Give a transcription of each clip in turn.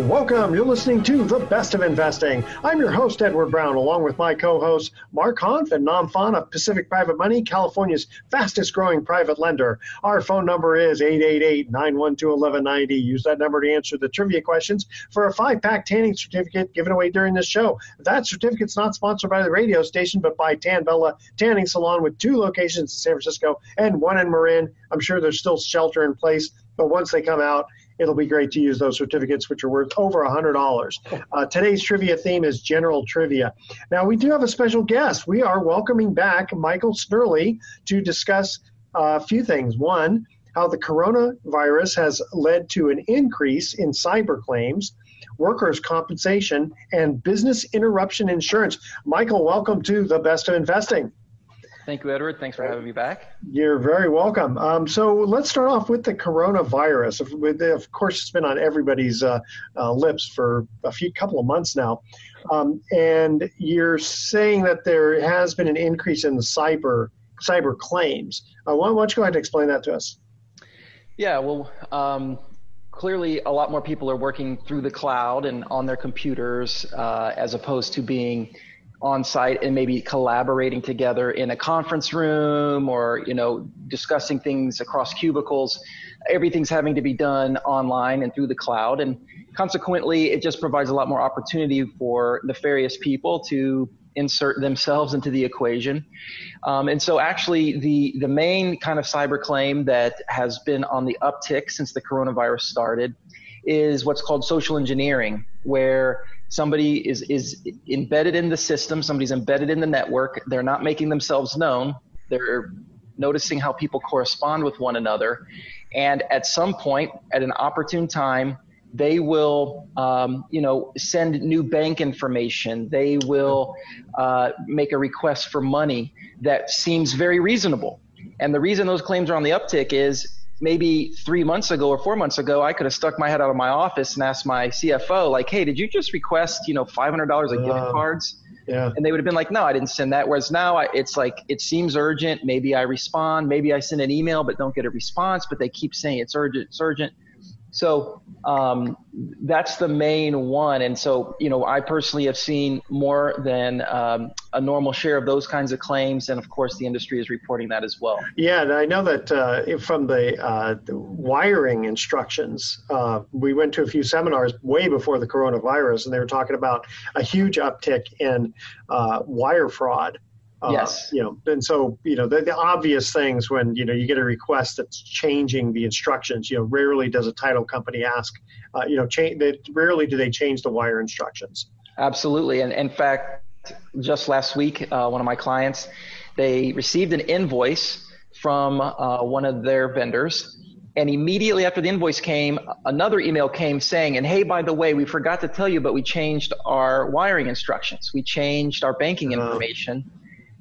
Welcome. You're listening to The Best of Investing. I'm your host, Edward Brown, along with my co host, Mark Hahn and Nam Phan of Pacific Private Money, California's fastest growing private lender. Our phone number is 888 912 1190. Use that number to answer the trivia questions for a five pack tanning certificate given away during this show. That certificate's not sponsored by the radio station, but by Tan Bella Tanning Salon with two locations in San Francisco and one in Marin. I'm sure there's still shelter in place, but once they come out, it'll be great to use those certificates, which are worth over $100. Uh, today's trivia theme is general trivia. Now, we do have a special guest. We are welcoming back Michael Snurley to discuss uh, a few things. One, how the coronavirus has led to an increase in cyber claims, workers' compensation, and business interruption insurance. Michael, welcome to the best of investing. Thank you, Edward. Thanks for having me back. You're very welcome. Um, so let's start off with the coronavirus. Of, course, it's been on everybody's uh, uh, lips for a few couple of months now. Um, and you're saying that there has been an increase in the cyber cyber claims. Uh, why, why, don't you go ahead and explain that to us? Yeah, well, um, clearly a lot more people are working through the cloud and on their computers uh, as opposed to being on site and maybe collaborating together in a conference room or you know discussing things across cubicles. Everything's having to be done online and through the cloud. And consequently it just provides a lot more opportunity for nefarious people to insert themselves into the equation. Um, and so actually the the main kind of cyber claim that has been on the uptick since the coronavirus started is what's called social engineering where somebody is is embedded in the system somebody's embedded in the network they're not making themselves known they're noticing how people correspond with one another and at some point at an opportune time they will um, you know send new bank information they will uh, make a request for money that seems very reasonable. And the reason those claims are on the uptick is maybe three months ago or four months ago, I could have stuck my head out of my office and asked my CFO, like, "Hey, did you just request, you know, five hundred dollars of gift um, cards?" Yeah. And they would have been like, "No, I didn't send that." Whereas now, I, it's like it seems urgent. Maybe I respond. Maybe I send an email but don't get a response. But they keep saying it's urgent. It's urgent. So um, that's the main one. And so, you know, I personally have seen more than um, a normal share of those kinds of claims. And of course, the industry is reporting that as well. Yeah, and I know that uh, from the, uh, the, wiring instructions, uh, we went to a few seminars way before the coronavirus, and they were talking about a huge uptick in uh, wire fraud. Uh, yes. You know, and so you know the, the, obvious things when you know you get a request that's changing the instructions. You know, rarely does a title company ask. Uh, you know, change. They, rarely do they change the wire instructions. Absolutely, and in fact, just last week, uh, one of my clients, they received an invoice from uh, one of their vendors. And immediately after the invoice came, another email came saying, and hey, by the way, we forgot to tell you, but we changed our wiring instructions. We changed our banking uh-huh. information.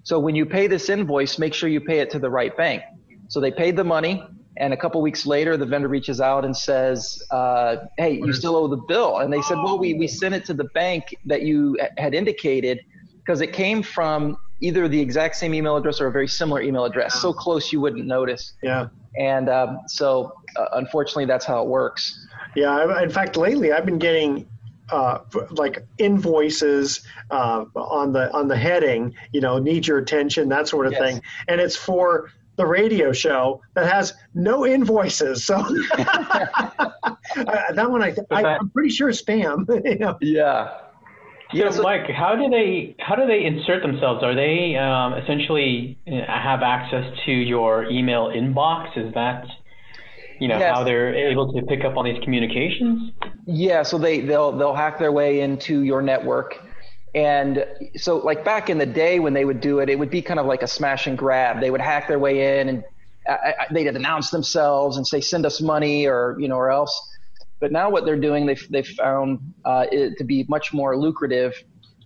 So when you pay this invoice, make sure you pay it to the right bank. So they paid the money, and a couple weeks later, the vendor reaches out and says, uh, "Hey, you still owe the bill." And they said, "Well, we we sent it to the bank that you had indicated because it came from either the exact same email address or a very similar email address, so close you wouldn't notice." Yeah. And um, so, uh, unfortunately, that's how it works. Yeah. In fact, lately I've been getting uh, like invoices uh, on the on the heading, you know, need your attention, that sort of yes. thing, and it's for the radio show that has no invoices. So uh, that one, I, I, am pretty sure is spam. you know? Yeah. Yeah, so, Mike, how do they how do they insert themselves? Are they um, essentially uh, have access to your email inbox? Is that you know yes. how they're able to pick up on these communications? Yeah, so they they'll they'll hack their way into your network. And so, like back in the day when they would do it, it would be kind of like a smash and grab. They would hack their way in and uh, uh they'd announce themselves and say, "Send us money," or you know, or else. But now what they're doing, they've, they've found uh, to be much more lucrative,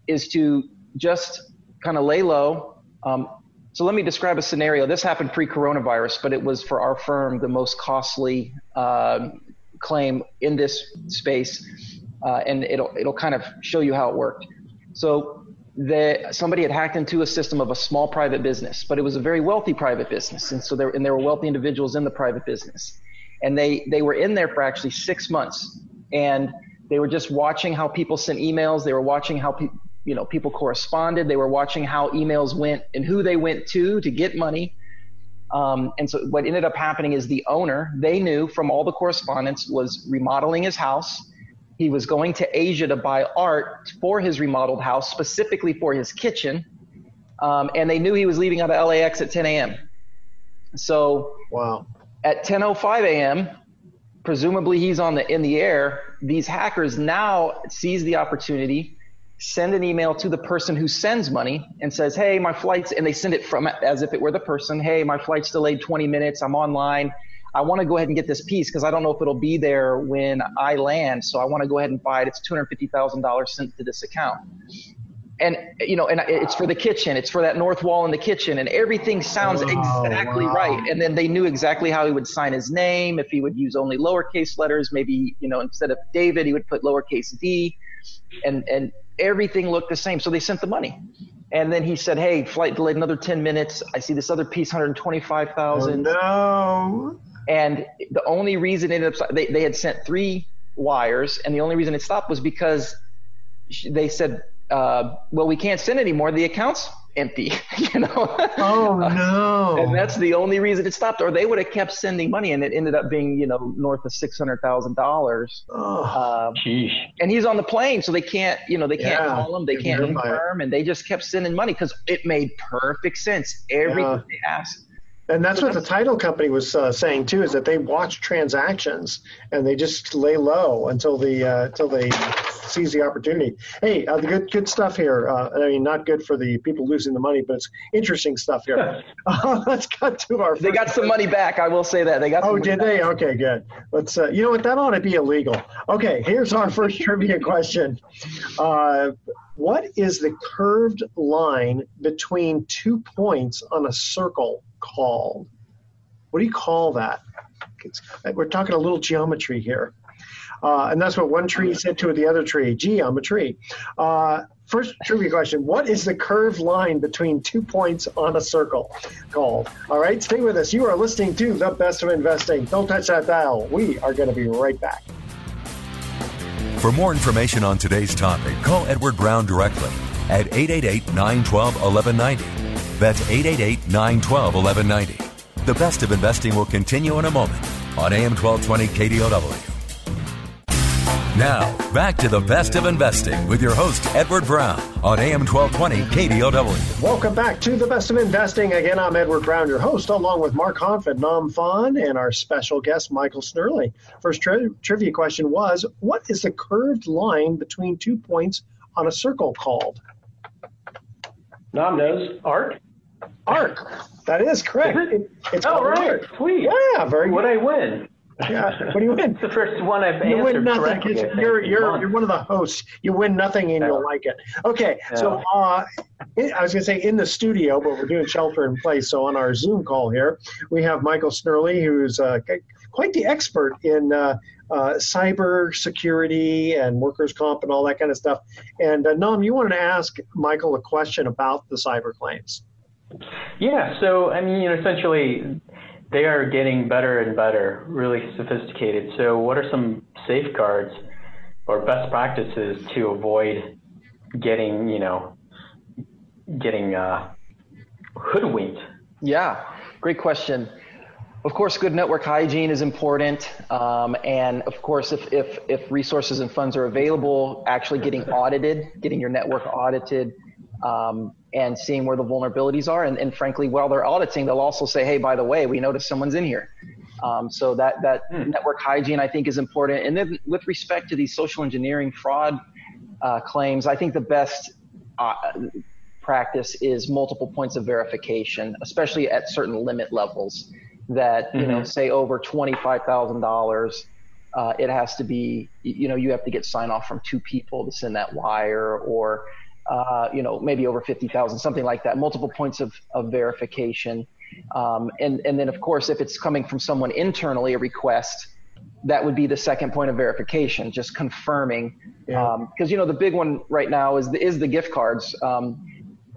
is to just kind of lay low. Um, so let me describe a scenario. This happened pre-coronavirus, but it was for our firm the most costly uh, claim in this space, uh, and it'll it'll kind of show you how it worked. So the, somebody had hacked into a system of a small private business, but it was a very wealthy private business, and so there and there were wealthy individuals in the private business and they they were in there for actually six months, and they were just watching how people sent emails. They were watching how you know people corresponded. They were watching how emails went and who they went to to get money. Um, and so what ended up happening is the owner they knew from all the correspondence was remodeling his house. He was going to Asia to buy art for his remodeled house, specifically for his kitchen. Um, and they knew he was leaving out of LAX at 10 a.m. So wow at 10:05 a.m., presumably he's on the in the air. These hackers now seize the opportunity, send an email to the person who sends money and says, "Hey, my flight's," and they send it from as if it were the person. "Hey, my flight's delayed 20 minutes. I'm online. I want to go ahead and get this piece because I don't know if it'll be there when I land. So I want to go ahead and buy it. It's $250,000 sent to this account." and you know, and it's for the kitchen. It's for that north wall in the kitchen, and everything sounds oh, exactly wow. right. And then they knew exactly how he would sign his name. If he would use only lowercase letters, maybe you know, instead of David, he would put lowercase d, and and everything looked the same. So they sent the money, and then he said, "Hey, flight delayed another ten minutes. I see this other piece, hundred twenty-five thousand. Oh, no. And the only reason it ended up they they had sent three wires, and the only reason it stopped was because they said uh, well, we can't send anymore. The account's empty, you know. Oh no! and that's the only reason it stopped. Or they would have kept sending money, and it ended up being, you know, north of six hundred thousand dollars. Oh, um, and he's on the plane, so they can't, you know, they can't yeah, call him, they can't confirm, and they just kept sending money because it made perfect sense. Everything yeah. they asked. And that's what the title company was uh, saying too, is that they watch transactions and they just lay low until the uh, until they seize the opportunity. Hey, uh, the good good stuff here. Uh, I mean, not good for the people losing the money, but it's interesting stuff here. uh, let's cut to our. They got some money back. I will say that they got. Oh, did they? Okay, good. Let's. Uh, you know what? That ought to be illegal. Okay, here's our first trivia question. Uh, what is the curved line between two points on a circle called? What do you call that? It's, we're talking a little geometry here. Uh, and that's what one tree said to the other tree. A tree. Uh, first trivia question What is the curved line between two points on a circle called? All right, stay with us. You are listening to The Best of Investing. Don't touch that dial. We are going to be right back. For more information on today's topic, call Edward Brown directly at 888 912 1190. That's 888 912 1190. The best of investing will continue in a moment on AM 1220 KDOW. Now, back to the best of investing with your host, Edward Brown, on AM 1220 KDOW. Welcome back to the best of investing. Again, I'm Edward Brown, your host, along with Mark Honfit, Nam Phan, and our special guest, Michael Snurley. First tri- trivia question was What is the curved line between two points on a circle called? Nam knows. Arc? Arc. That is correct. Is it? it's oh, right. Arc. Sweet. Yeah, very What I win? Yeah. What do you win? it's the first one I've you answered win nothing. correctly. You're you're you're one of the hosts. You win nothing and you'll like it. Okay. So uh, I was going to say in the studio, but we're doing shelter in place. So on our Zoom call here, we have Michael Snurley, who's uh, quite the expert in. Uh, uh, cyber security and workers' comp and all that kind of stuff. And uh, Nam, you wanted to ask Michael a question about the cyber claims. Yeah, so I mean, you know, essentially, they are getting better and better, really sophisticated. So, what are some safeguards or best practices to avoid getting, you know, getting uh, hoodwinked? Yeah. Great question. Of course, good network hygiene is important, um, and of course, if, if if resources and funds are available, actually getting audited, getting your network audited, um, and seeing where the vulnerabilities are. And, and, frankly, while they're auditing, they'll also say, "Hey, by the way, we noticed someone's in here." Um, so that that hmm. network hygiene, I think, is important. And then with respect to these social engineering fraud uh, claims, I think the best uh, practice is multiple points of verification, especially at certain limit levels that you mm-hmm. know say over twenty five thousand uh, dollars. It has to be you know you have to get sign off from two people to send that wire or uh, you know maybe over fifty thousand something like that. Multiple points of, of verification. Um, and and then of course if it's coming from someone internally a request that would be the second point of verification just confirming because yeah. um, you know the big one right now is the, is the gift cards um,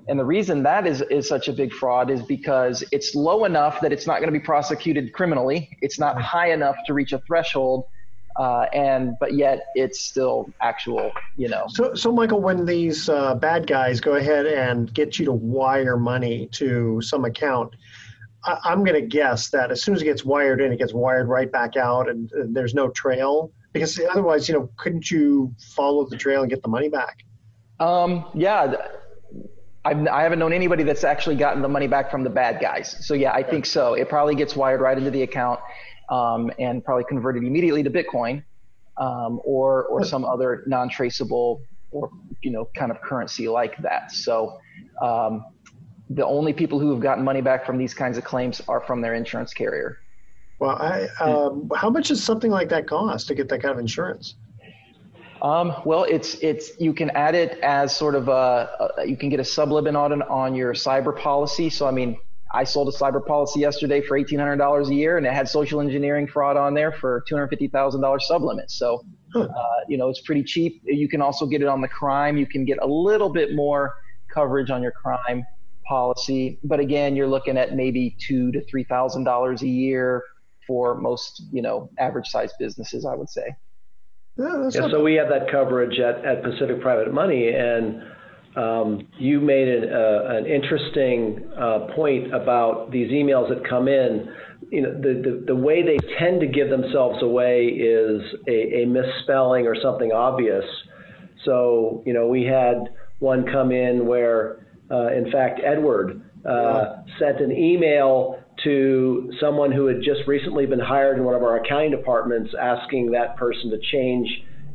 and the reason that is, is such a big fraud is because it's low enough that it's not going to be prosecuted criminally. It's not high enough to reach a threshold. Uh, and but yet it's still actual, you know. So, so Michael, when these uh, bad guys go ahead and get you to wire money to some account, I, am going to guess that as soon as it gets wired in, it gets wired right back out, and, and there's no trail. Because otherwise, you know, couldn't you follow the trail and get the money back? Um, yeah, I've, I haven't known anybody that's actually gotten the money back from the bad guys. So yeah, I think so. It probably gets wired right into the account um, and probably converted immediately to Bitcoin um, or or some other non-traceable or you know kind of currency like that. So um, the only people who have gotten money back from these kinds of claims are from their insurance carrier. Well, I, um, how much does something like that cost to get that kind of insurance? Um, well, it's it's you can add it as sort of a, a you can get a sublimit on on your cyber policy. So I mean, I sold a cyber policy yesterday for eighteen hundred dollars a year, and it had social engineering fraud on there for two hundred fifty thousand dollars sublimit. So uh, you know it's pretty cheap. You can also get it on the crime. You can get a little bit more coverage on your crime policy, but again, you're looking at maybe two to three thousand dollars a year for most you know average sized businesses. I would say. Yeah, yeah so we have that coverage at, at Pacific Private Money, and um, you made an, uh, an interesting uh, point about these emails that come in. You know, the, the, the way they tend to give themselves away is a, a misspelling or something obvious. So, you know, we had one come in where, uh, in fact, Edward uh, sent an email to someone who had just recently been hired in one of our accounting departments asking that person to change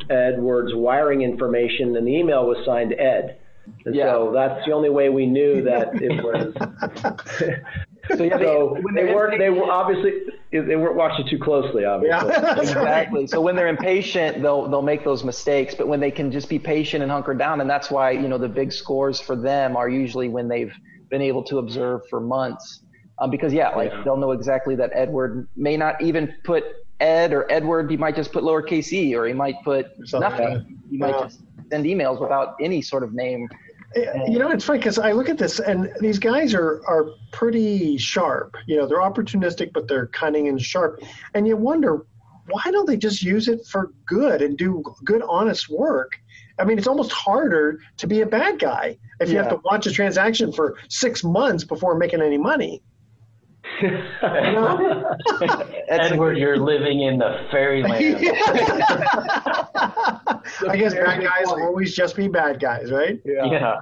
Edward's wiring information, and the email was signed Ed. And yeah. so that's the only way we knew that it was. so yeah, so they, they weren't. They were obviously they weren't watching too closely. Obviously, yeah, exactly. So when they're impatient, they'll they'll make those mistakes. But when they can just be patient and hunker down, and that's why you know the big scores for them are usually when they've been able to observe for months um, because yeah, like yeah. they'll know exactly that Edward may not even put Ed or Edward. He might just put lowercase e, or he might put Something nothing. He might just send emails without any sort of name. Eh, you know, it's funny because I look at this, and these guys are are pretty sharp. You know, they're opportunistic, but they're cunning and sharp. And you wonder why don't they just use it for good and do good, honest work? I mean, it's almost harder to be a bad guy if you yeah. have to watch a transaction for six months before making any money. Edward, you're living in the fairyland. I guess bad guys will always just be bad guys, right? Yeah. yeah.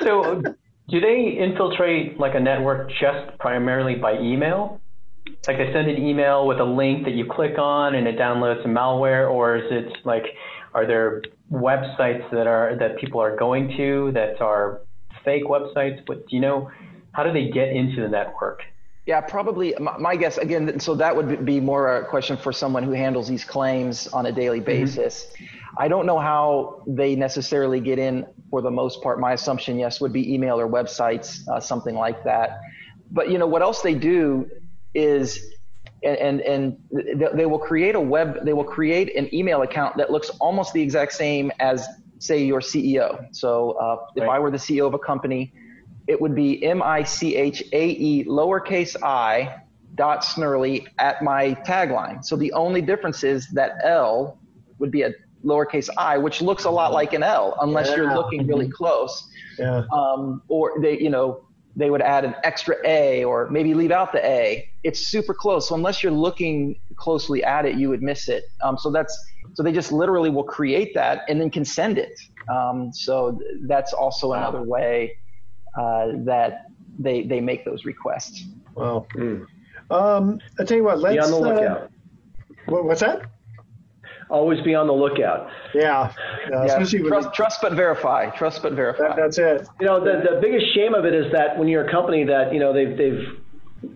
so, do they infiltrate like a network just primarily by email? Like they send an email with a link that you click on and it downloads some malware, or is it like, are there websites that are that people are going to that are fake websites? But do you know how do they get into the network? Yeah, probably. My guess again. So that would be more a question for someone who handles these claims on a daily mm-hmm. basis. Mm-hmm. I don't know how they necessarily get in. For the most part, my assumption, yes, would be email or websites, uh, something like that. But you know what else they do is, and, and and they will create a web. They will create an email account that looks almost the exact same as, say, your CEO. So uh, if I were the CEO of a company it would be M I C H A E lowercase i dot snurly at my tagline. So the only difference is that L would be a lowercase i, which looks a lot like an L, unless yeah. you're looking really close. Yeah. Um, or they, you know, they would add an extra A or maybe leave out the A. It's super close. So unless you're looking closely at it, you would miss it. Um, so that's so they just literally will create that and then can send it. Um, so that's also another way uh, that they they make those requests. Well, mm. um, I tell you what, let's be on the lookout. Uh, what, what's that? Always be on the lookout. Yeah, yeah, yeah. Trust, trust, but verify. Trust but verify. That, that's it. You know, the, the biggest shame of it is that when you're a company that you know they've they've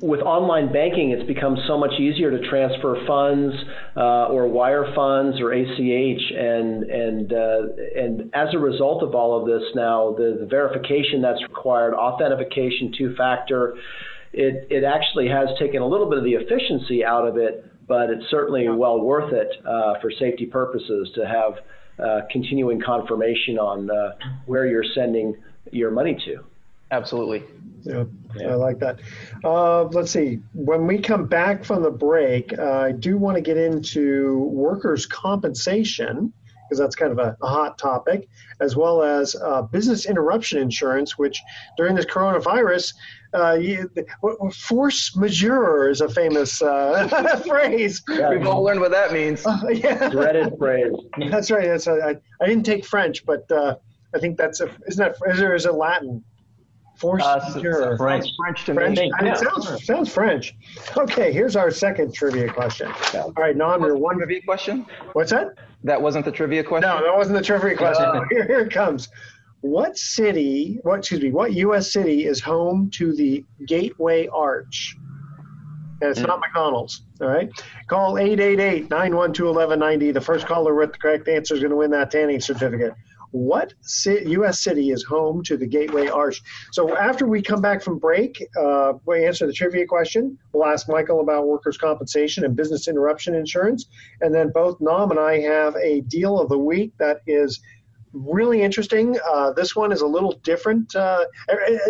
with online banking, it's become so much easier to transfer funds uh, or wire funds or ACH, and and uh, and as a result of all of this, now the, the verification that's required, authentication, two-factor, it it actually has taken a little bit of the efficiency out of it but it's certainly well worth it uh, for safety purposes to have uh, continuing confirmation on uh, where you're sending your money to. Absolutely. Yeah, yeah. I like that. Uh, let's see. When we come back from the break, uh, I do want to get into workers' compensation because that's kind of a, a, hot topic, as well as uh, business interruption insurance, which during this coronavirus uh, you, force majeure is a famous uh, phrase. Yeah. We've all learned what that means. Uh, yeah. Dreaded phrase. That's right. That's a, I, I didn't take French, but uh, I think that's a, isn't that, is there, is it Latin? Force uh, majeure. French. French to French? me. Yeah. Sounds, sounds French. Okay, here's our second trivia question. All right, Nam, your one trivia question. What's that? That wasn't the trivia question. No, that wasn't the trivia question. Uh, here, here it comes. What city, what excuse me, what U.S. city is home to the Gateway Arch? And it's mm. not McDonald's. All right. Call 888-912-1190. The first caller with the correct answer is going to win that tanning certificate. What U.S. city is home to the Gateway Arch? So after we come back from break, uh, we answer the trivia question. We'll ask Michael about workers' compensation and business interruption insurance. And then both Nam and I have a deal of the week that is – really interesting. Uh, this one is a little different. Uh,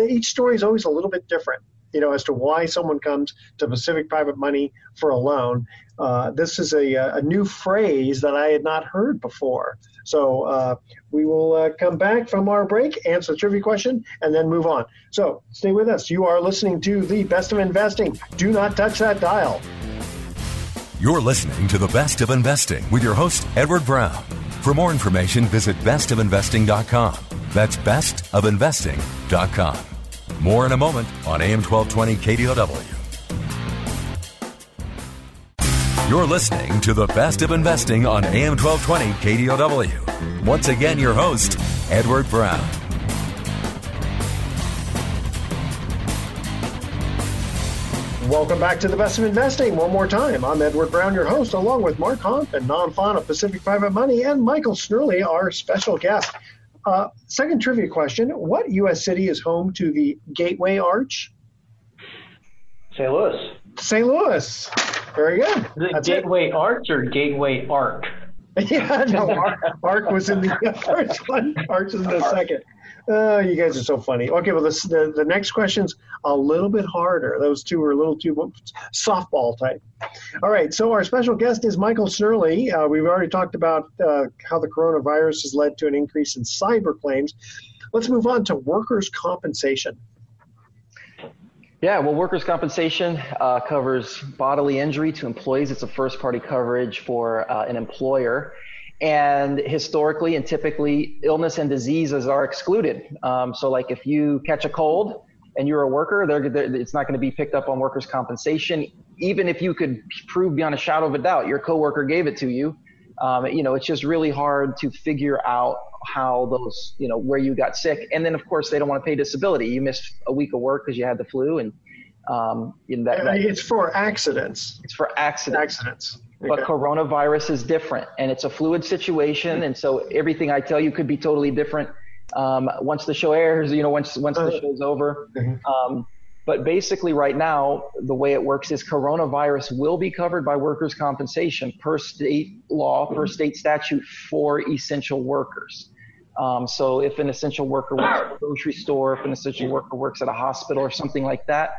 each story is always a little bit different, you know, as to why someone comes to Pacific Private Money for a loan. Uh, this is a, a new phrase that I had not heard before. So uh, we will uh, come back from our break, answer the trivia question, and then move on. So stay with us. You are listening to the best of investing. Do not touch that dial. You're listening to the best of investing with your host, Edward Brown. For more information, visit bestofinvesting.com. That's bestofinvesting.com. More in a moment on AM 1220 KDOW. You're listening to the best of investing on AM 1220 KDOW. Once again, your host, Edward Brown. Welcome back to the best of investing. One more time, I'm Edward Brown, your host, along with Mark Hunt and Nam Phan of Pacific Private Money and Michael Snurley, our special guest. Uh, second trivia question: What U.S. city is home to the Gateway Arch? St. Louis. St. Louis. Very good. It That's Gateway it. Arch or Gateway Arc? Yeah, no, Arc, Arc was in the first one. Arch is in the second. Oh, you guys are so funny. Okay, well, this, the, the next question's a little bit harder. Those two are a little too softball type. All right, so our special guest is Michael Snurley. Uh, we've already talked about uh, how the coronavirus has led to an increase in cyber claims. Let's move on to workers' compensation. Yeah, well, workers' compensation uh, covers bodily injury to employees. It's a first party coverage for uh, an employer. And historically and typically, illness and diseases are excluded. Um, so, like if you catch a cold and you're a worker, they're, they're, it's not going to be picked up on workers' compensation, even if you could prove beyond a shadow of a doubt your coworker gave it to you. Um, you know, it's just really hard to figure out how those, you know, where you got sick. And then, of course, they don't want to pay disability. You missed a week of work because you had the flu, and um, in that, that, it's for accidents. It's for accidents. Accidents. But coronavirus is different, and it's a fluid situation, and so everything I tell you could be totally different um, once the show airs. You know, once once the uh-huh. show's over. Mm-hmm. Um, but basically, right now, the way it works is coronavirus will be covered by workers' compensation per state law, per mm-hmm. state statute for essential workers. Um, so if an essential worker works at a grocery store, if an essential worker works at a hospital or something like that,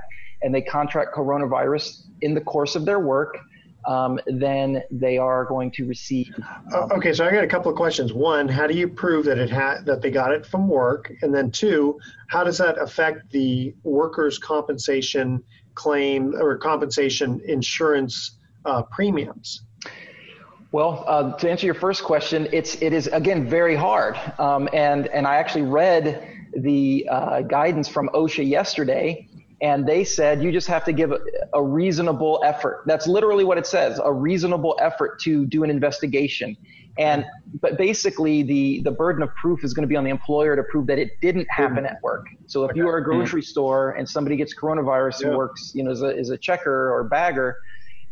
and they contract coronavirus in the course of their work, um, then they are going to receive. Um, okay, so I got a couple of questions. One, how do you prove that it had that they got it from work? And then two, how does that affect the workers' compensation claim or compensation insurance uh, premiums? Well, uh, to answer your first question, it's it is again very hard, um, and and I actually read the uh, guidance from OSHA yesterday, and they said you just have to give a, a, reasonable effort. That's literally what it says: a reasonable effort to do an investigation. And but basically, the the burden of proof is going to be on the employer to prove that it didn't happen at work. So if you are a grocery store and somebody gets coronavirus yeah. and works, you know, as a, as a checker or bagger,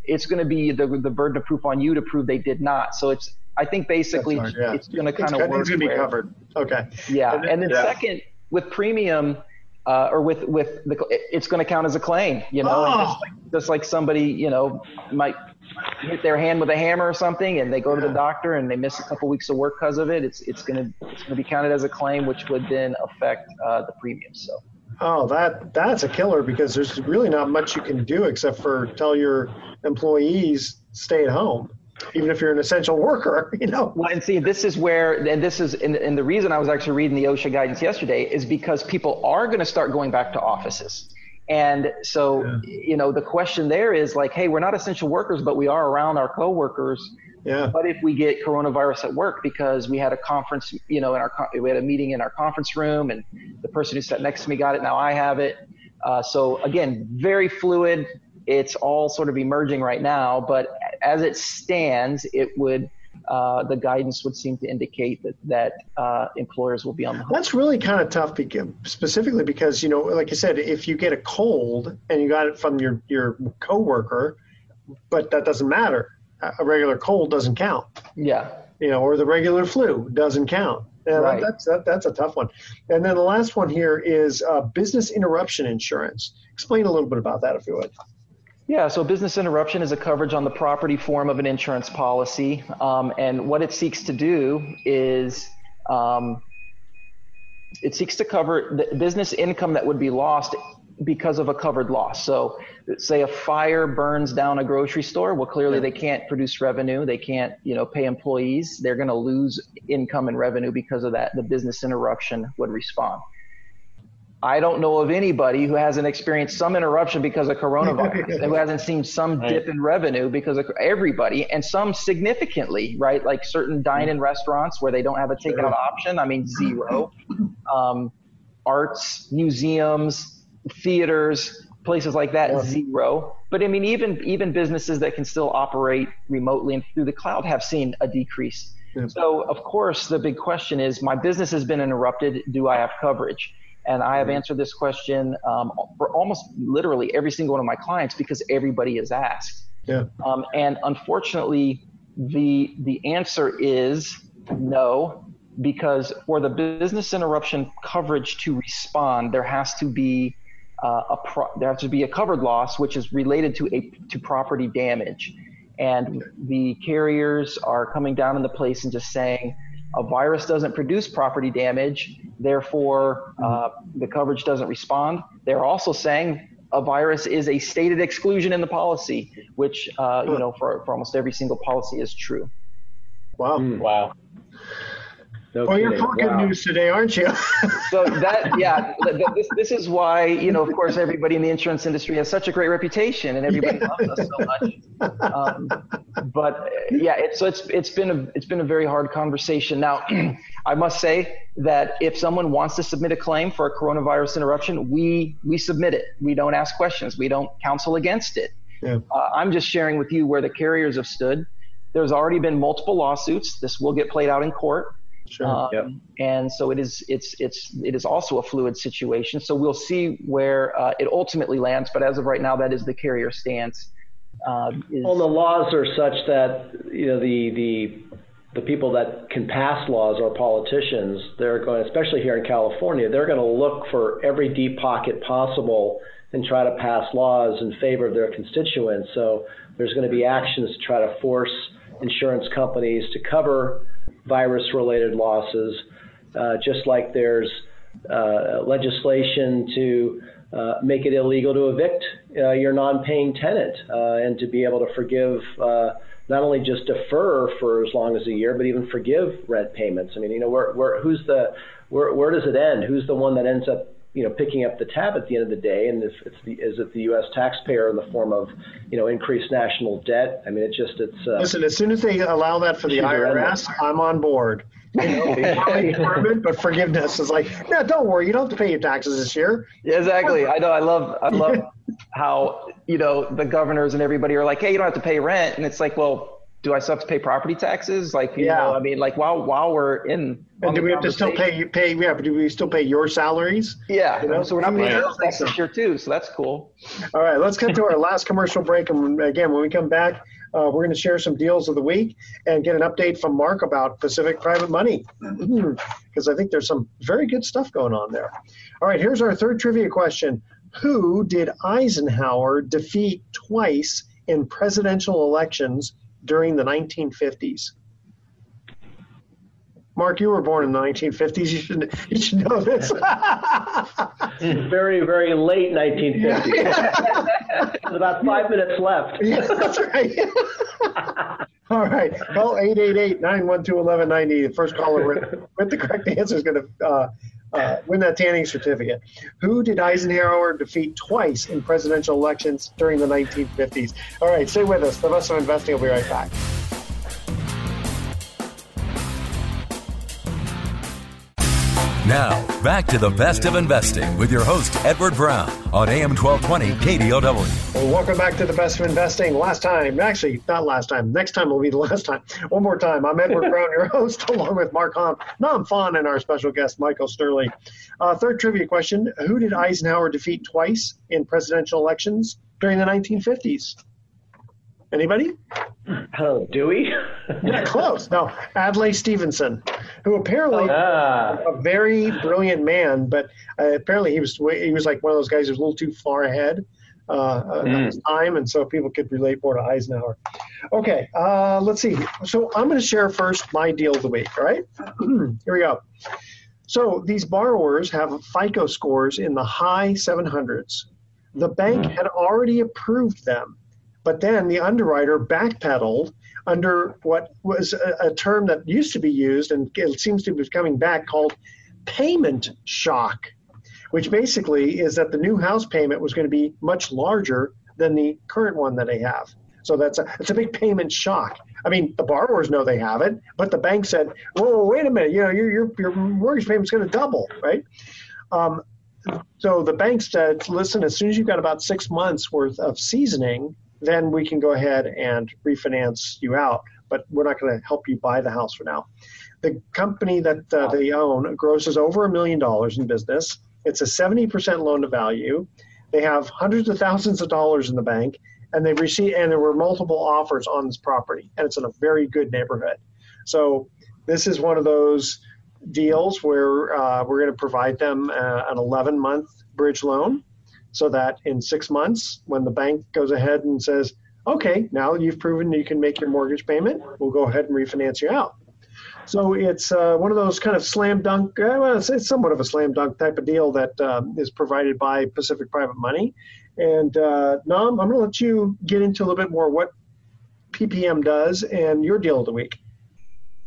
it's going to be the the burden of proof on you to prove they did not. So it's I think basically hard, yeah. it's going to kind of work. It's going to be covered. Okay. Yeah, and then, and then yeah. second with premium uh, or with with the it's going to count as a claim, you know, oh. just, like, just like somebody you know might hit their hand with a hammer or something, and they go to the doctor and they miss a couple weeks of work because of it. It's it's going to it's going to be counted as a claim, which would then affect uh, the premium. So. Oh, that that's a killer because there's really not much you can do except for tell your employees stay at home even if you're an essential worker, you know. Well, and see, this is where, and this is, and, and the reason I was actually reading the OSHA guidance yesterday is because people are going to start going back to offices. And so, yeah. you know, the question there is like, hey, we're not essential workers, but we are around our coworkers. Yeah. But if we get coronavirus at work because we had a conference, you know, in our we had a meeting in our conference room, and the person who sat next to me got it, now I have it. Uh, so again, very fluid it's all sort of emerging right now, but as it stands, it would uh, the guidance would seem to indicate that that uh, employers will be on the hook. That's really kind of tough, because, specifically because you know, like I said, if you get a cold and you got it from your your coworker, but that doesn't matter. A regular cold doesn't count. Yeah. You know, or the regular flu doesn't count. Yeah, right. that's that, that's a tough one. And then the last one here is uh, business interruption insurance. Explain a little bit about that, if you would. Yeah, so business interruption is a coverage on the property form of an insurance policy. Um, and what it seeks to do is um, it seeks to cover the business income that would be lost because of a covered loss. So, say a fire burns down a grocery store. Well, clearly they can't produce revenue. They can't, you know, pay employees. They're going to lose income and revenue because of that. The business interruption would respond. I don't know of anybody who hasn't experienced some interruption because of coronavirus and who hasn't seen some right. dip in revenue because of everybody and some significantly, right? Like certain dine in restaurants where they don't have a takeout sure. option. I mean, zero. Um, arts, museums, theaters, places like that, yeah. zero. But I mean, even, even businesses that can still operate remotely and through the cloud have seen a decrease. Yeah. So, of course, the big question is my business has been interrupted. Do I have coverage? And I have mm-hmm. answered this question um, for almost literally every single one of my clients because everybody is asked. Yeah. Um, and unfortunately, the the answer is no, because for the business interruption coverage to respond, there has to be uh, a pro- there has to be a covered loss, which is related to a to property damage. And the carriers are coming down in the place and just saying, a virus doesn't produce property damage, therefore uh, the coverage doesn't respond. They're also saying a virus is a stated exclusion in the policy, which uh, you know for, for almost every single policy is true. Wow! Mm, wow! No well, kidding. you're talking wow. news today, aren't you? so that, yeah, this, this is why, you know, of course, everybody in the insurance industry has such a great reputation and everybody yeah. loves us so much. Um, but yeah, it's, so it's, it's been a, it's been a very hard conversation. Now, I must say that if someone wants to submit a claim for a coronavirus interruption, we, we submit it. We don't ask questions. We don't counsel against it. Yeah. Uh, I'm just sharing with you where the carriers have stood. There's already been multiple lawsuits. This will get played out in court. Sure. Um, yep. And so it is. It's it's it is also a fluid situation. So we'll see where uh, it ultimately lands. But as of right now, that is the carrier stance. Uh, is, well, the laws are such that you know the the the people that can pass laws are politicians. They're going, especially here in California, they're going to look for every deep pocket possible and try to pass laws in favor of their constituents. So there's going to be actions to try to force insurance companies to cover virus related losses, uh, just like there's uh, legislation to uh, make it illegal to evict uh, your non-paying tenant uh, and to be able to forgive uh, not only just defer for as long as a year, but even forgive rent payments. I mean, you know, where, where who's the where, where does it end? Who's the one that ends up you know picking up the tab at the end of the day? And if it's the is it the U.S. taxpayer in the form of you know increased national debt? I mean, it just it's uh, listen. As soon as they allow that for the IRS, I'm on board. You know, but forgiveness is like, no, don't worry, you don't have to pay your taxes this year. Yeah, exactly. I know. I love. I love how you know the governors and everybody are like, hey, you don't have to pay rent, and it's like, well, do I still have to pay property taxes? Like, you yeah. know, I mean, like while while we're in, and do we have to still pay pay? Yeah, do we still pay your salaries? Yeah, you know? so we're not paying right. taxes this year too, so that's cool. All right, let's get to our last commercial break, and again, when we come back, uh, we're going to share some deals of the week and get an update from Mark about Pacific Private Money because I think there's some very good stuff going on there. All right, here's our third trivia question: Who did Eisenhower defeat twice in presidential elections during the 1950s? Mark, you were born in the 1950s. You should you should know this. very very late 1950s. about five minutes left. Yeah, that's right. All right. Call 888-912-1190. The first caller with, with the correct answer is going to uh, uh, win that tanning certificate. Who did Eisenhower defeat twice in presidential elections during the 1950s? All right, stay with us. The Best of Investing will be right back. Now, back to the best of investing with your host, Edward Brown, on AM 1220 KDOW. Well, welcome back to the best of investing. Last time, actually, not last time, next time will be the last time. One more time. I'm Edward Brown, your host, along with Mark Hahn, Nam Phan, and our special guest, Michael Sterling. Uh, third trivia question Who did Eisenhower defeat twice in presidential elections during the 1950s? Anybody? Oh, Dewey? yeah, close. No, Adlai Stevenson, who apparently ah. a very brilliant man, but uh, apparently he was he was like one of those guys who was a little too far ahead uh, mm. his time, and so people could relate more to Eisenhower. Okay, uh, let's see. So I'm going to share first my deal of the week. All right, here we go. So these borrowers have FICO scores in the high 700s. The bank mm. had already approved them but then the underwriter backpedaled under what was a, a, term that used to be used and it seems to be coming back called payment shock, which basically is that the new house payment was going to be much larger than the current one that they have. So that's a it's a big payment shock. I mean, the borrowers know they have it, but the bank said, "Whoa, wait a minute! You know, your your, your mortgage payment's going to double, right?" Um, so the bank said, "Listen, as soon as you've got about six months worth of seasoning, then we can go ahead and refinance you out. But we're not going to help you buy the house for now. The company that uh, they own grosses over a million dollars in business. It's a 70% loan to value. They have hundreds of thousands of dollars in the bank, and they've received and there were multiple offers on this property, and it's in a very good neighborhood. So this is one of those deals where uh, we're going to provide them uh, an 11 month bridge loan so that in six months, when the bank goes ahead and says, okay, now you've proven you can make your mortgage payment, we'll go ahead and refinance you out. So it's uh, one of those kind of slam dunk, uh, well, it's, somewhat of a slam dunk type of deal that um, is provided by Pacific Private Money. And uh, Nam, I'm going to let you get into a little bit more what PPM does and your deal of the week.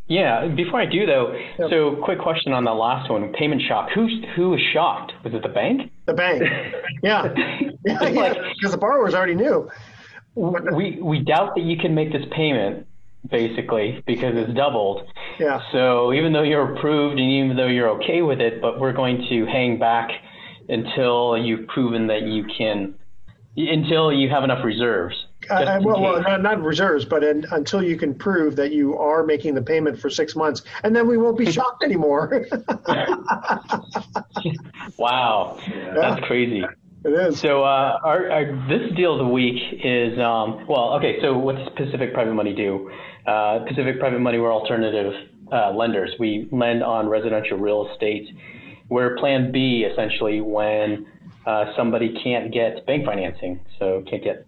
Yeah. Before I do though, yep. so quick question on the last one, payment shock. Who who was shocked? Was it the bank? The bank. Yeah. yeah, yeah. Because the borrowers already knew. We we doubt that you can make this payment basically because it's doubled. Yeah. So even though you're approved and even though you're okay with it, but we're going to hang back until you've proven that you can until you have enough reserves. Uh, well, well, not, not reserves, but in, until you can prove that you are making the payment for six months, and then we won't be shocked anymore. wow, yeah. that's crazy. It is. So uh, our, our, this deal of the week is um, well, okay. So what does Pacific Private Money do? Uh, Pacific Private Money, we're alternative uh, lenders. We lend on residential real estate. We're Plan B essentially when uh, somebody can't get bank financing, so can't get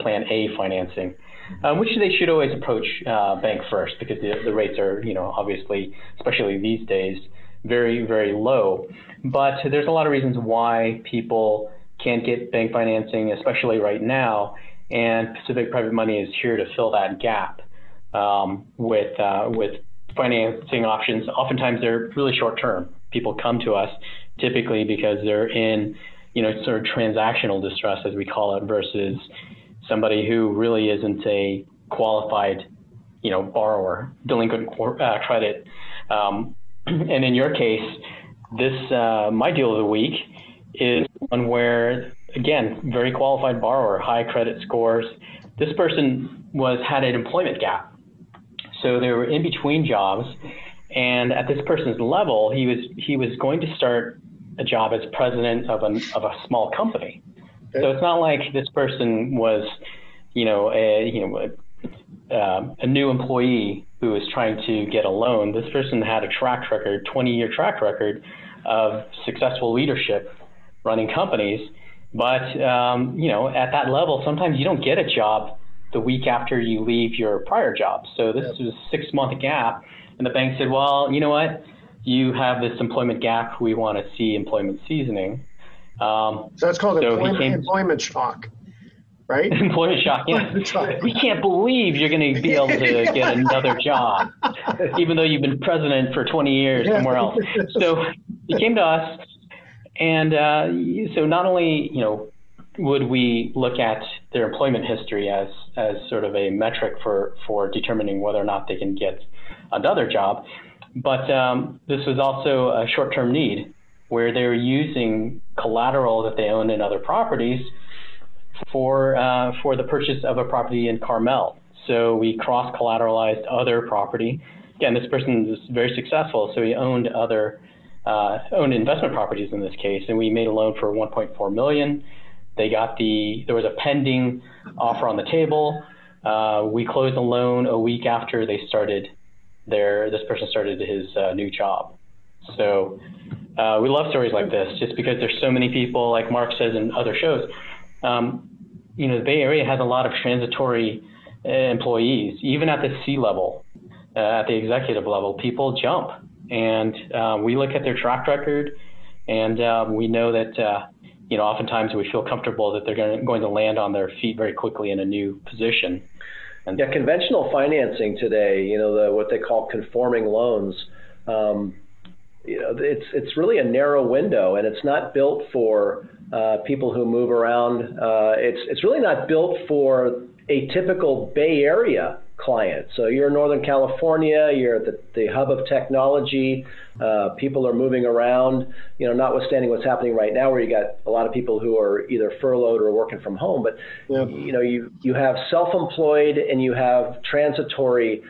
Plan A financing, um, which they should always approach uh, bank first because the, the rates are, you know, obviously, especially these days, very, very low. But there's a lot of reasons why people can't get bank financing, especially right now. And Pacific Private Money is here to fill that gap um, with uh, with financing options. Oftentimes, they're really short term. People come to us typically because they're in, you know, sort of transactional distress, as we call it, versus somebody who really isn't a qualified, you know, borrower, delinquent uh, credit. Um, and in your case, this uh, my deal of the week is one where again very qualified borrower, high credit scores. This person was had an employment gap, so they were in between jobs, and at this person's level, he was he was going to start a job as president of a of a small company. So it's not like this person was, you know, a you know a, uh, a new employee who was trying to get a loan. This person had a track record, 20 year track record of successful leadership running companies. But um, you know, at that level, sometimes you don't get a job the week after you leave your prior job. So this yep. was a six month gap, and the bank said, "Well, you know what? You have this employment gap. We want to see employment seasoning." Um, so that's called so employment, came, employment shock right? Employment shock. Yeah. we can't believe you're going to be able to get another job, even though you've been president for 20 years yeah. somewhere else. So he came to us, and uh, so not only you know would we look at their employment history as as sort of a metric for for determining whether or not they can get another job, but um, this was also a short-term need where they're using collateral that they own in other properties for uh, for the purchase of a property in Carmel. So we cross collateralized other property. Again, this person was very successful, so he owned other uh, owned investment properties in this case, and we made a loan for 1.4 million. They got the there was a pending offer on the table. Uh, we closed the loan a week after they started their this person started his uh, new job. So uh, we love stories like this, just because there's so many people, like Mark says in other shows, um, you know, the Bay Area has a lot of transitory uh, employees, even at the C level, uh, at the executive level. People jump, and uh, we look at their track record, and um, we know that you know oftentimes we feel comfortable that they're going to, going to land on their feet very quickly in a new position. And yeah, conventional financing today, you know, the, what they call conforming loans. Um, you know, it's it's really a narrow window, and it's not built for uh, people who move around. Uh, it's it's really not built for a typical Bay Area client. So you're in Northern California, you're the, the hub of technology. Uh, people are moving around. You know, notwithstanding what's happening right now, where you got a lot of people who are either furloughed or working from home. But yeah. you know, you you have self-employed and you have transitory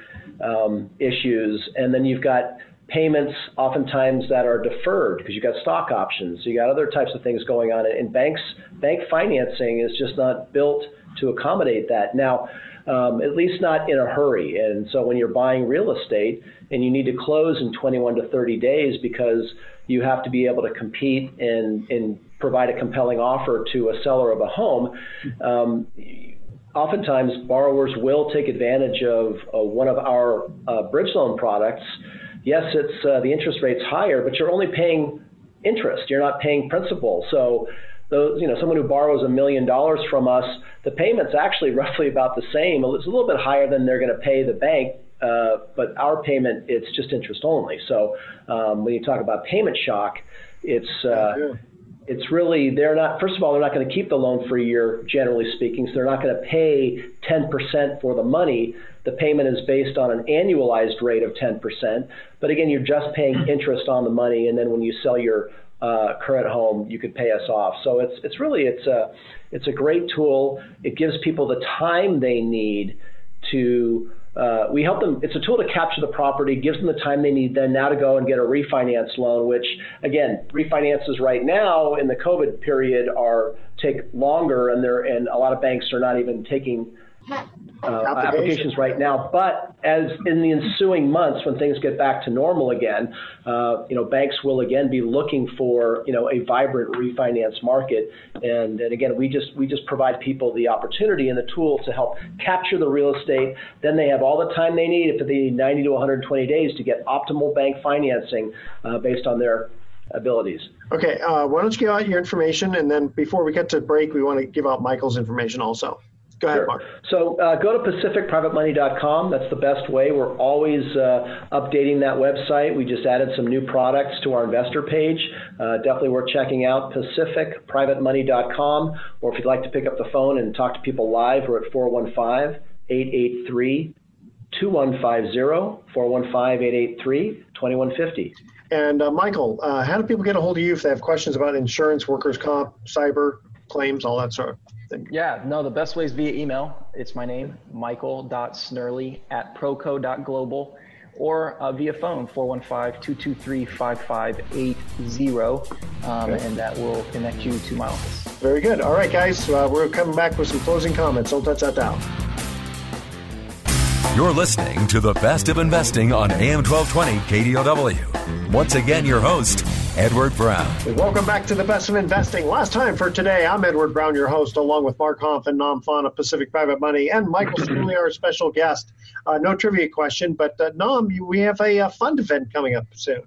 um, issues, and then you've got payments oftentimes that are deferred because you've got stock options, you got other types of things going on. And banks, bank financing is just not built to accommodate that. Now, um, at least not in a hurry. And so when you're buying real estate and you need to close in 21 to 30 days because you have to be able to compete and, and provide a compelling offer to a seller of a home, um, oftentimes borrowers will take advantage of uh, one of our uh, bridge loan products yes, it's uh, the interest rate's higher, but you're only paying interest. You're not paying principal. So those, you know, someone who borrows a million dollars from us, the payment's actually roughly about the same. It's a little bit higher than they're going to pay the bank, uh, but our payment it's just interest only. So um, when you talk about payment shock, it's uh, it's really they're not. First of all, they're not going to keep the loan for a year, generally speaking. So they're not going to pay 10% for the money. The payment is based on an annualized rate of 10%. But again, you're just paying interest on the money, and then when you sell your uh, current home, you could pay us off. So it's it's really it's a it's a great tool. It gives people the time they need to. Uh, we help them. It's a tool to capture the property, gives them the time they need then now to go and get a refinance loan. Which again, refinances right now in the COVID period are take longer, and they're and a lot of banks are not even taking uh, applications right now. But as in the ensuing months, when things get back to normal again, uh, you know, banks will again be looking for you know a vibrant refinance market. And, and again, we just we just provide people the opportunity and the tools to help capture the real estate. Then they have all the time they need if they need 90 to 120 days to get optimal bank financing uh, based on their abilities. Okay, uh, why don't you give out your information, and then before we get to break, we want to give out Michael's information also. Go ahead, sure. Mark. So uh, go to pacificprivatemoney.com. That's the best way. We're always uh, updating that website. We just added some new products to our investor page. Uh, definitely worth checking out pacificprivatemoney.com. Or if you'd like to pick up the phone and talk to people live, we're at 415 883 2150 415 883 2150. And uh, Michael, uh, how do people get a hold of you if they have questions about insurance, workers' comp, cyber claims, all that sort of thing? Yeah, no, the best way is via email. It's my name, michael.snurley at proco.global or uh, via phone, 415-223-5580, um, okay. and that will connect you to my office. Very good. All right, guys, uh, we're coming back with some closing comments. Don't touch that down. You're listening to the best of investing on AM 1220 KDOW. Once again, your host, Edward Brown. Welcome back to the best of investing. Last time for today, I'm Edward Brown, your host, along with Mark Hahn and Nam Phan of Pacific Private Money, and Michael Snurley, our special guest. Uh, no trivia question, but uh, Nam, we have a, a fund event coming up soon.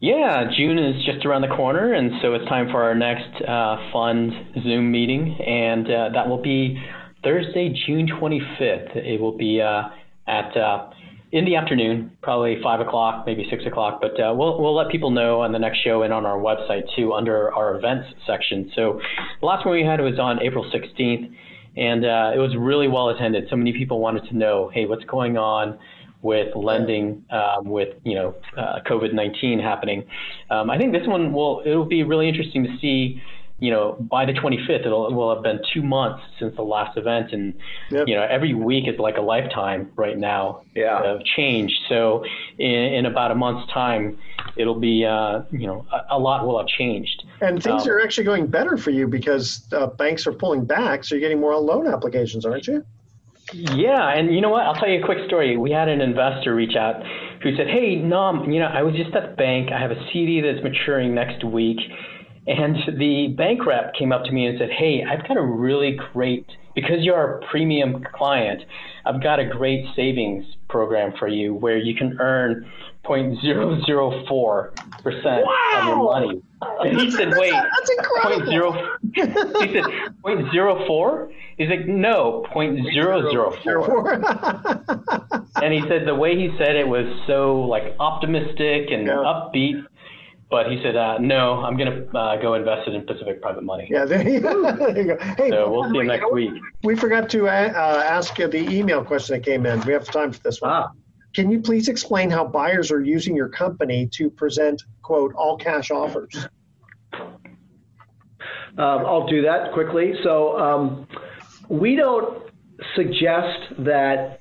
Yeah, June is just around the corner, and so it's time for our next uh, fund Zoom meeting, and uh, that will be Thursday, June 25th. It will be uh, at uh, in the afternoon, probably five o'clock, maybe six o'clock. But uh, we'll we'll let people know on the next show and on our website too, under our events section. So the last one we had was on April 16th, and uh, it was really well attended. So many people wanted to know, hey, what's going on? With lending, um, with you know uh, COVID-19 happening, um, I think this one will it'll be really interesting to see you know, by the 25th, it'll, it will have been two months since the last event, and yep. you know, every week is like a lifetime right now yeah. of change. So, in, in about a month's time, it'll be, uh, you know, a, a, lot will have changed. And things um, are actually going better for you because uh, banks are pulling back, so you're getting more loan applications, aren't you? Yeah, and you know what? I'll tell you a quick story. We had an investor reach out who said, "Hey, Nam, you know, I was just at the bank. I have a CD that's maturing next week." And the bank rep came up to me and said, Hey, I've got a really great, because you're a premium client, I've got a great savings program for you where you can earn 0.004% wow. of your money. And he said, wait, that's incredible. Zero, he said, 0.04? He's like, no, 0.004. and he said the way he said it was so like optimistic and yeah. upbeat but he said, uh, "No, I'm going to uh, go invest it in Pacific Private Money." Yeah, there you go. There you go. Hey, so we'll see him next week. We forgot to uh, uh, ask you the email question that came in. We have time for this one. Ah. Can you please explain how buyers are using your company to present quote all cash offers? Um, I'll do that quickly. So um, we don't suggest that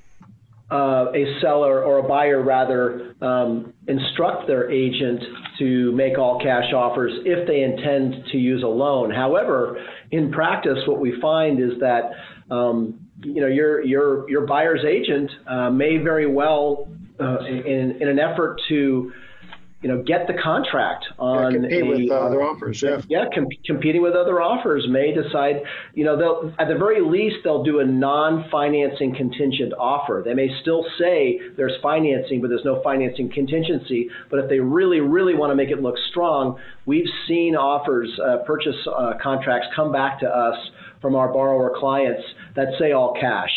uh, a seller or a buyer rather um, instruct their agent to make all cash offers if they intend to use a loan. However, in practice, what we find is that um, you know your your your buyer's agent uh, may very well, uh, in in an effort to you know, get the contract on yeah, compete a, with uh, other offers. Yeah, yeah, com- competing with other offers may decide. You know, they'll at the very least they'll do a non-financing contingent offer. They may still say there's financing, but there's no financing contingency. But if they really, really want to make it look strong, we've seen offers, uh, purchase uh, contracts come back to us from our borrower clients that say all cash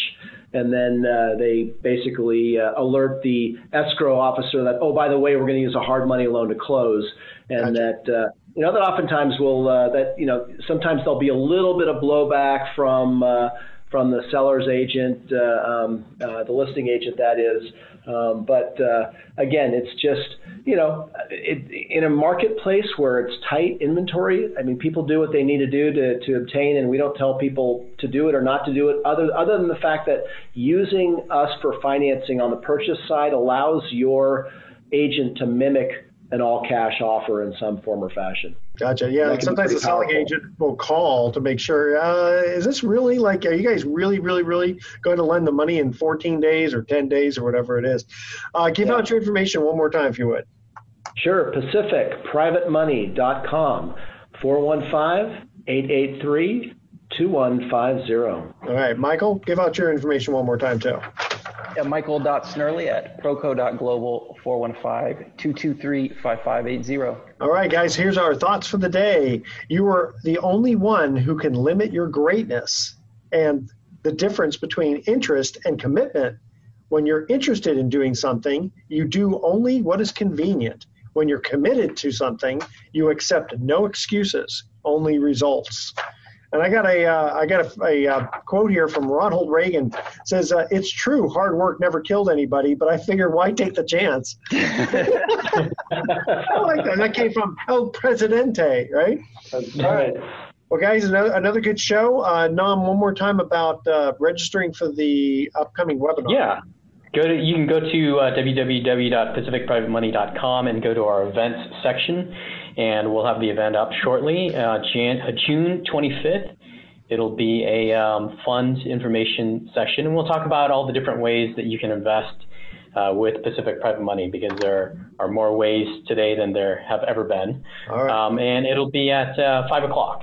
and then uh, they basically uh, alert the escrow officer that, oh, by the way, we're going to use a hard money loan to close, and gotcha. that uh, you know that oftentimes will uh, that you know sometimes there'll be a little bit of blowback from uh, from the seller's agent, uh, um, the listing agent that is. Um, but uh, again, it's just you know, it, in a marketplace where it's tight inventory. I mean, people do what they need to do to, to obtain, and we don't tell people to do it or not to do it. Other other than the fact that using us for financing on the purchase side allows your agent to mimic an all cash offer in some form or fashion. Gotcha. Yeah. Sometimes the selling powerful. agent will call to make sure, uh, is this really like, are you guys really, really, really going to lend the money in 14 days or 10 days or whatever it is? Uh, give yeah. out your information one more time if you would. Sure. PacificPrivateMoney.com, 415 883 2150. All right. Michael, give out your information one more time too. Yeah, Michael.Snurley at proco.global 415-223-5580. All right, guys, here's our thoughts for the day. You are the only one who can limit your greatness and the difference between interest and commitment. When you're interested in doing something, you do only what is convenient. When you're committed to something, you accept no excuses, only results. And I got a uh, I got a, a, uh, quote here from Ronald Reagan it says uh, it's true hard work never killed anybody, but I figured why take the chance? I like that. That came from El Presidente, right? All right. Well, guys, another, another good show. Uh, Nam, one more time about uh, registering for the upcoming webinar. Yeah. Go to, you can go to uh, www.pacificprivatemoney.com and go to our events section and we'll have the event up shortly, uh, Jan- uh, June 25th. It'll be a um, fund information session, and we'll talk about all the different ways that you can invest uh, with Pacific Private Money because there are more ways today than there have ever been. All right. Um, and it'll be at uh, 5 o'clock.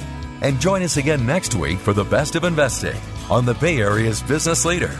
And join us again next week for the best of investing on the Bay Area's business leader,